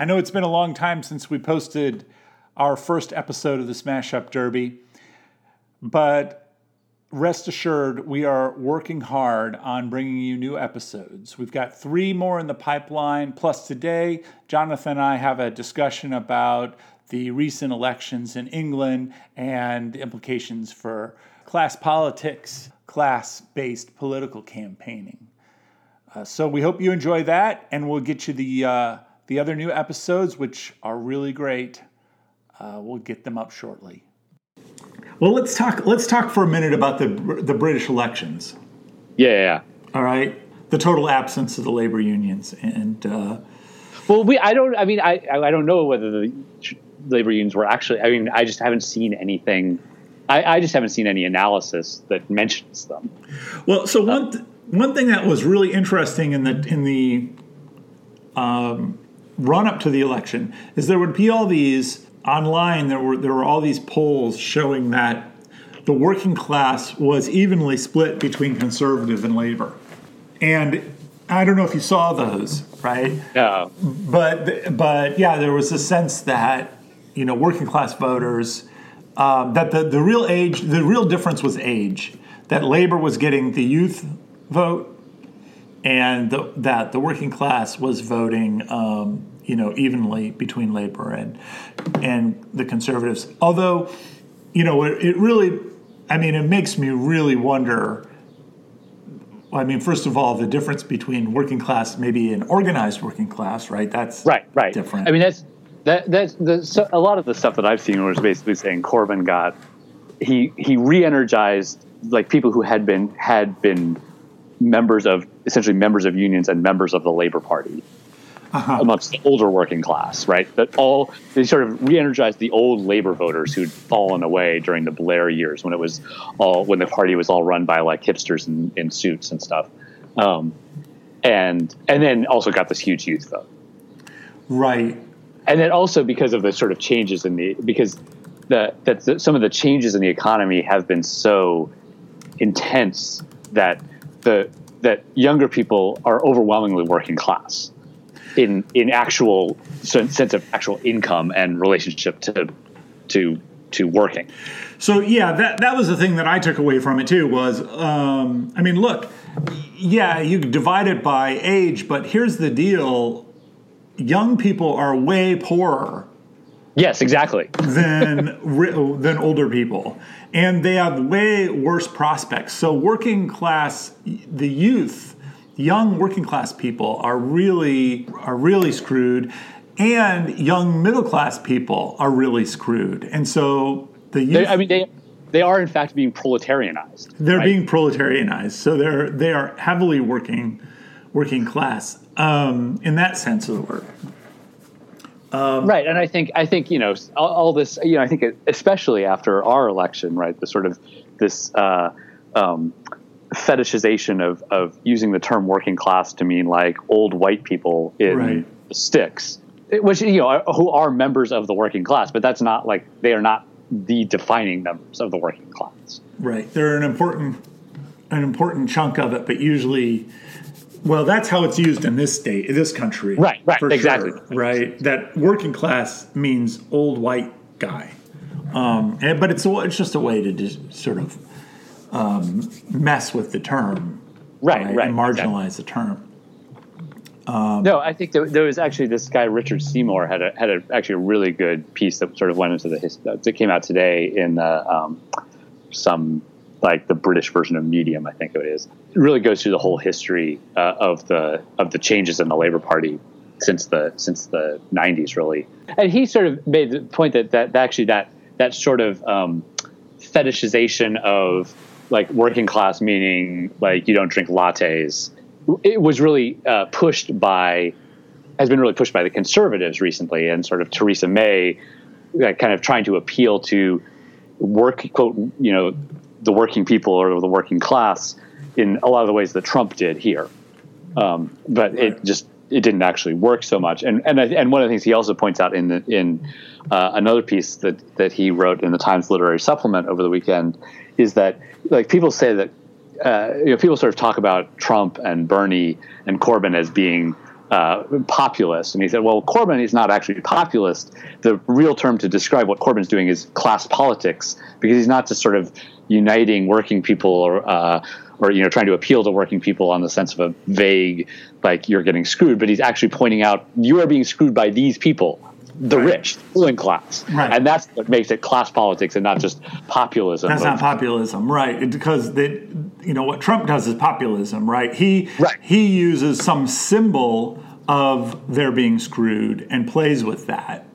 I know it's been a long time since we posted our first episode of the Smash Up Derby, but rest assured, we are working hard on bringing you new episodes. We've got three more in the pipeline. Plus, today, Jonathan and I have a discussion about the recent elections in England and implications for class politics, class based political campaigning. Uh, so, we hope you enjoy that, and we'll get you the uh, the other new episodes, which are really great, uh, we'll get them up shortly. Well, let's talk. Let's talk for a minute about the the British elections. Yeah, yeah. All right. The total absence of the labor unions and. Uh, well, we. I don't. I mean, I. I don't know whether the labor unions were actually. I mean, I just haven't seen anything. I, I just haven't seen any analysis that mentions them. Well, so one th- one thing that was really interesting in the in the um, run up to the election is there would be all these online there were there were all these polls showing that the working class was evenly split between conservative and labor and i don't know if you saw those right? Yeah. But but yeah there was a sense that you know working class voters um, that the, the real age the real difference was age that labor was getting the youth vote and the, that the working class was voting, um, you know, evenly between labor and and the conservatives. Although, you know, it, it really, I mean, it makes me really wonder. I mean, first of all, the difference between working class, maybe an organized working class, right? That's right, right. Different. I mean, that's that that's the, so a lot of the stuff that I've seen was basically saying Corbyn got he he re-energized like people who had been had been members of essentially members of unions and members of the Labor Party uh-huh. amongst the older working class, right? That all they sort of re-energized the old labor voters who'd fallen away during the Blair years when it was all when the party was all run by like hipsters in, in suits and stuff, um, and and then also got this huge youth vote, right? And then also because of the sort of changes in the because the that the, some of the changes in the economy have been so intense that the that younger people are overwhelmingly working class in in actual sense of actual income and relationship to to to working. So yeah, that that was the thing that I took away from it too. Was um, I mean, look, yeah, you divide it by age, but here's the deal: young people are way poorer. Yes, exactly. than than older people, and they have way worse prospects. So working class, the youth, young working class people are really are really screwed, and young middle class people are really screwed. And so the youth, they, I mean they they are in fact being proletarianized. They're right? being proletarianized. So they're they are heavily working working class um, in that sense of the word. Um, right, and I think I think you know all, all, this. You know, I think especially after our election, right, the sort of this uh, um, fetishization of of using the term working class to mean like old white people in right. sticks, which you know who are members of the working class, but that's not like they are not the defining members of the working class. Right, they're an important an important chunk of it, but usually well, that's how it's used in this state, in this country. Right, right, exactly. Sure, right, that working class means old white guy. Um, and, but it's it's just a way to just sort of um, mess with the term, right, right, right and marginalize exactly. the term. Um, no, I think there, there, was actually this guy Richard Seymour had a, had a, actually a really good piece that sort of went into the history that came out today in uh, some like the British version of Medium, I think it is. It really goes through the whole history uh, of the of the changes in the Labour Party since the since the 90s, really. And he sort of made the point that that, actually that that sort of um, fetishization of like working class meaning like you don't drink lattes it was really uh, pushed by has been really pushed by the conservatives recently and sort of Theresa May kind of trying to appeal to work quote you know the working people or the working class in a lot of the ways that Trump did here. Um, but right. it just it didn't actually work so much. And and and one of the things he also points out in the, in uh, another piece that that he wrote in the Times Literary Supplement over the weekend is that like people say that uh, you know people sort of talk about Trump and Bernie and Corbyn as being uh, populist. And he said, well, Corbyn is not actually populist. The real term to describe what Corbyn's doing is class politics because he's not just sort of uniting working people or, uh, or you know, trying to appeal to working people on the sense of a vague, like you're getting screwed, but he's actually pointing out you are being screwed by these people the right. rich, the ruling class. Right. And that's what makes it class politics and not just populism. That's not populism, right? Because they, you know what Trump does is populism, right? He right. he uses some symbol of their being screwed and plays with that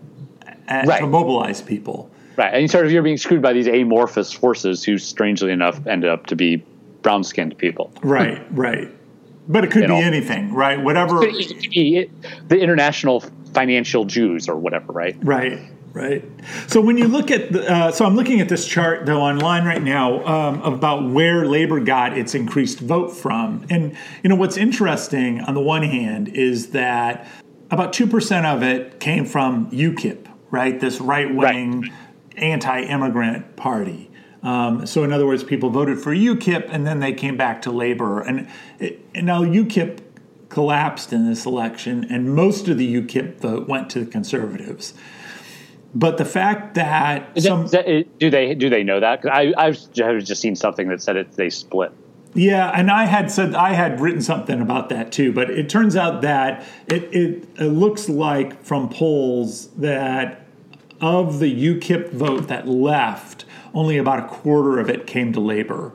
right. to mobilize people. Right, and sort of you're being screwed by these amorphous forces who, strangely enough, ended up to be brown-skinned people. Right, right. But it could you be know, anything, right? Whatever. It could be the international financial Jews or whatever, right? Right. Right. So when you look at, the, uh, so I'm looking at this chart though online right now um, about where Labor got its increased vote from, and you know what's interesting on the one hand is that about two percent of it came from UKIP, right? This right wing right. Anti-immigrant party. Um, so in other words, people voted for UKIP and then they came back to Labor, and, it, and now UKIP collapsed in this election, and most of the UKIP vote went to the conservatives. But the fact that, some, that do they do they know that? I I've just seen something that said it they split. Yeah, and I had said I had written something about that too, but it turns out that it, it, it looks like from polls that of the UKIP vote that left, only about a quarter of it came to Labor.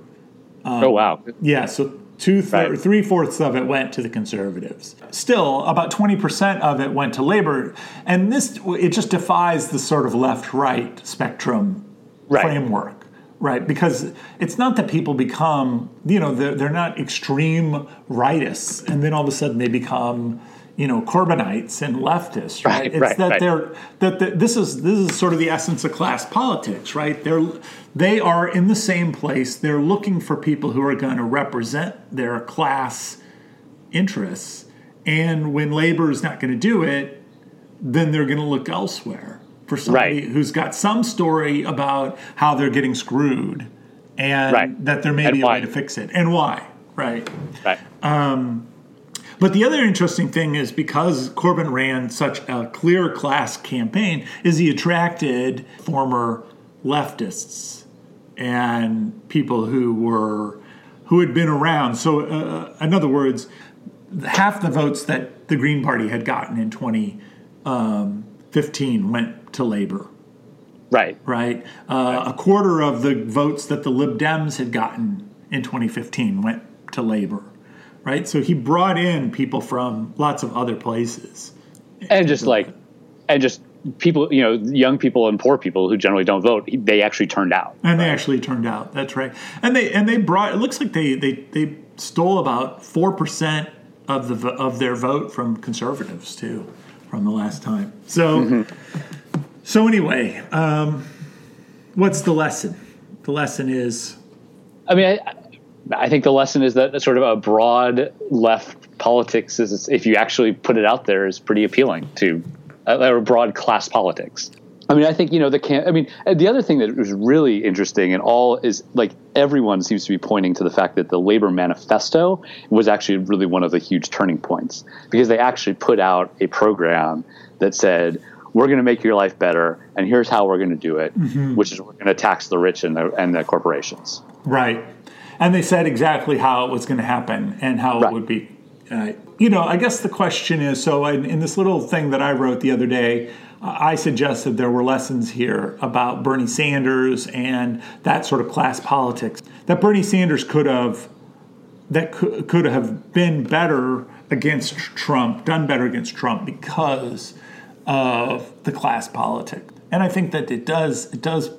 Um, oh wow! Yeah, so Two thir- right. three fourths of it went to the conservatives. Still, about twenty percent of it went to labor, and this it just defies the sort of left right spectrum right. framework, right? Because it's not that people become, you know, they're, they're not extreme rightists, and then all of a sudden they become you know Corbynites and leftists, right? right it's right, that right. they're that the, this is this is sort of the essence of class politics, right? They're they are in the same place. They're looking for people who are going to represent their class interests, and when labor is not going to do it, then they're going to look elsewhere for somebody who's got some story about how they're getting screwed, and that there may and be why. a way to fix it, and why, right? Right. Um, but the other interesting thing is because Corbyn ran such a clear class campaign, is he attracted former leftists and people who were who had been around. So, uh, in other words, half the votes that the Green Party had gotten in 2015 um, went to Labor. Right. Right. Uh, right. A quarter of the votes that the Lib Dems had gotten in 2015 went to Labor right? So he brought in people from lots of other places. And just like, and just people, you know, young people and poor people who generally don't vote, they actually turned out. And right? they actually turned out. That's right. And they and they brought. It looks like they they they stole about four percent of the of their vote from conservatives too, from the last time. So, mm-hmm. so anyway, um, what's the lesson? The lesson is. I mean, I, I think the lesson is that sort of a broad left politics is, if you actually put it out there, is pretty appealing to a, broad class politics. I mean, I think you know the can. I mean, the other thing that was really interesting and all is like everyone seems to be pointing to the fact that the labor manifesto was actually really one of the huge turning points because they actually put out a program that said we're going to make your life better and here's how we're going to do it, mm-hmm. which is we're going to tax the rich and the and the corporations. Right and they said exactly how it was going to happen and how right. it would be. Uh, you know, I guess the question is so in, in, this little thing that I wrote the other day, I suggested there were lessons here about Bernie Sanders and that sort of class politics that Bernie Sanders could have that could, could have been better against Trump, done better against Trump because of the class politics. And I think that it does it does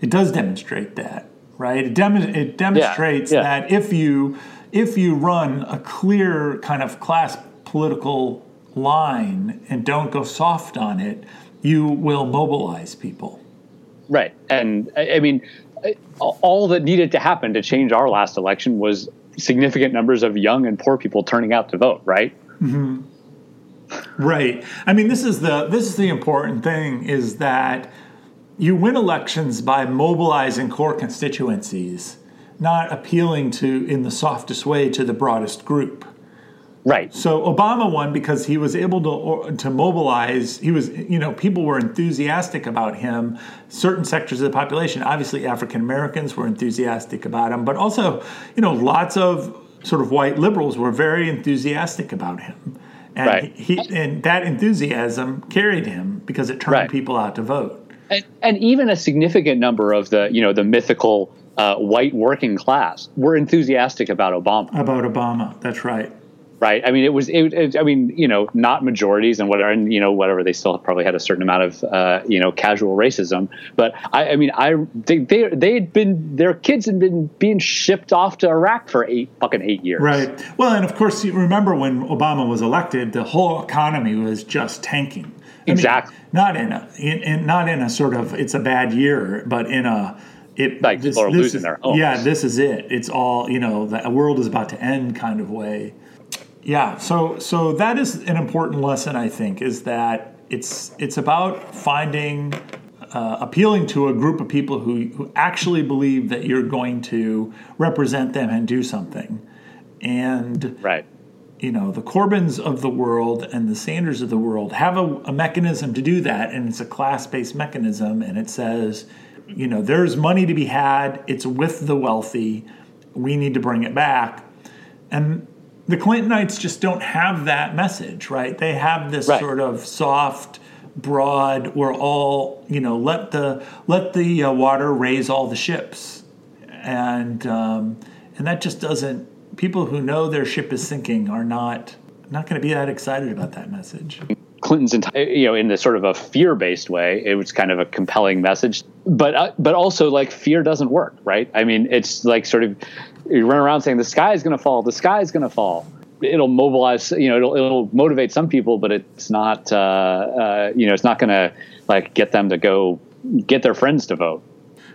it does demonstrate that right? It, dem- it demonstrates yeah, yeah. that if you if you run a clear kind of class political line and don't go soft on it, you will mobilize people. Right, and I mean, all that needed to happen to change our last election was significant numbers of young and poor people turning out to vote. Right. Mm-hmm. Right. I mean, this is the this is the important thing is that you win elections by mobilizing core constituencies, not appealing to, in the softest way, to the broadest group. Right. So Obama won because he was able to to mobilize. He was, you know, people were enthusiastic about him. Certain sectors of the population, obviously African Americans, were enthusiastic about him, but also, you know, lots of sort of white liberals were very enthusiastic about him. And right. he and that enthusiasm carried him because it turned right. people out to vote. And, and, even a significant number of the, you know, the mythical uh, white working class were enthusiastic about Obama. About Obama, that's right right? I mean, it was, it, it, I mean, you know, not majorities and whatever, and you know, whatever. They still probably had a certain amount of, uh, you know, casual racism. But I, I mean, I they they they had been their kids had been being shipped off to Iraq for eight fucking eight years. Right. Well, and of course, you remember when Obama was elected, the whole economy was just tanking. I exactly. Mean, not in a in, in, not in a sort of it's a bad year, but in a it, like this, people are losing is, their homes. Yeah, this is it. It's all you know. The world is about to end, kind of way. Yeah, so so that is an important lesson I think is that it's it's about finding uh, appealing to a group of people who who actually believe that you're going to represent them and do something. And right. You know, the Corbyns of the world and the Sanders of the world have a, a mechanism to do that, and it's a class based mechanism, and it says, you know, there's money to be had, it's with the wealthy, we need to bring it back. And the Clintonites just don't have that message, right? They have this right. sort of soft, broad. We're all, you know, let the let the uh, water raise all the ships, and um, and that just doesn't. People who know their ship is sinking are not not going to be that excited about that message. Clinton's entire, you know, in the sort of a fear-based way, it was kind of a compelling message. But uh, but also like fear doesn't work, right? I mean, it's like sort of you run around saying the sky is going to fall, the sky is going to fall. It'll mobilize, you know, it'll, it'll motivate some people, but it's not, uh, uh, you know, it's not going to like get them to go get their friends to vote.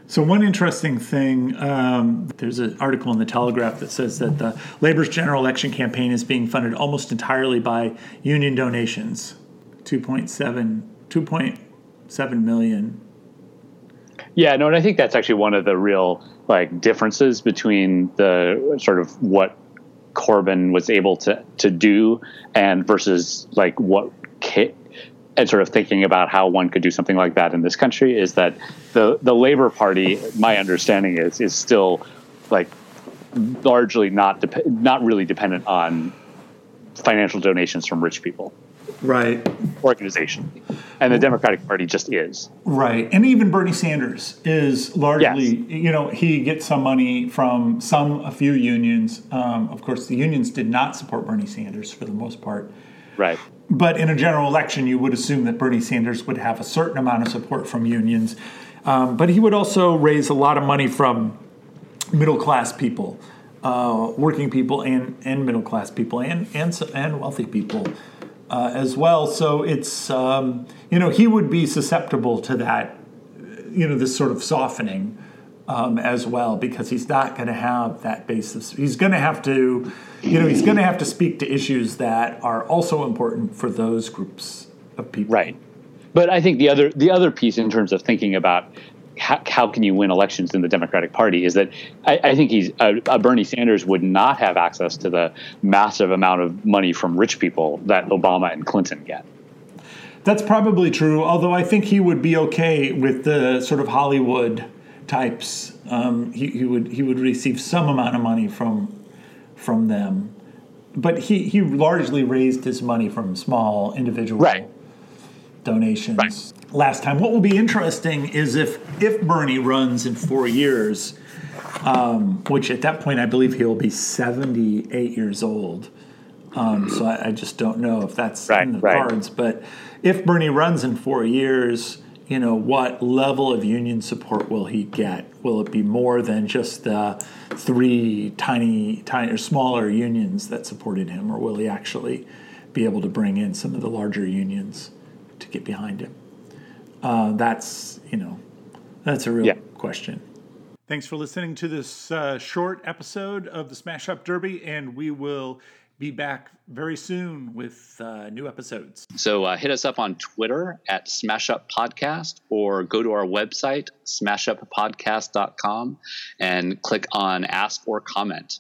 So one interesting thing, um, there's an article in the Telegraph that says that the Labor's general election campaign is being funded almost entirely by union donations, 2.7, 2.7 million. Yeah, no, and I think that's actually one of the real like differences between the sort of what Corbyn was able to to do and versus like what Kit and sort of thinking about how one could do something like that in this country is that the the Labor Party, my understanding is, is still like largely not dep- not really dependent on financial donations from rich people right. Organization. And the democratic party just is. Right. And even bernie sanders is largely yes. you know he gets some money from some a few unions. Um, of course the unions did not support bernie sanders for the most part. Right. But in a general election you would assume that bernie sanders would have a certain amount of support from unions. Um, but he would also raise a lot of money from middle class people uh, working people and, and middle class people and, and, and wealthy people uh, as well. So it's um, you know he would be susceptible to that, you know, this sort of softening um, as well because he's not going to have that basis. He's going to have to, you know, he's going to have to speak to issues that are also important for those groups of people. Right. But I think the other the other piece in terms of thinking about how, how can you win elections in the Democratic Party is that I, I think he's uh, uh, Bernie Sanders would not have access to the massive amount of money from rich people that Obama and Clinton get. That's probably true, although I think he would be okay with the sort of Hollywood types. Um, he, he would he would receive some amount of money from from them, but he, he largely raised his money from small individuals. right. Donations. Right last time. What will be interesting is if if Bernie runs in four years, um, which at that point I believe he will be seventy eight years old. Um, so I, I, just don't know if that's right, in the right. cards. But if Bernie runs in four years, you know what level of union support will he get? Will it be more than just the three tiny, tiny or smaller unions that supported him, or will he actually be able to bring in some of the larger unions get behind him? Uh, that's you know, that's a real yeah. question. Thanks for listening to this uh, short episode of the Smash Up Derby, and we will be back very soon with uh, new episodes. So uh, hit us up on Twitter at Smash Up Podcast or go to our website, smashuppodcast.com, and click on Ask or Comment.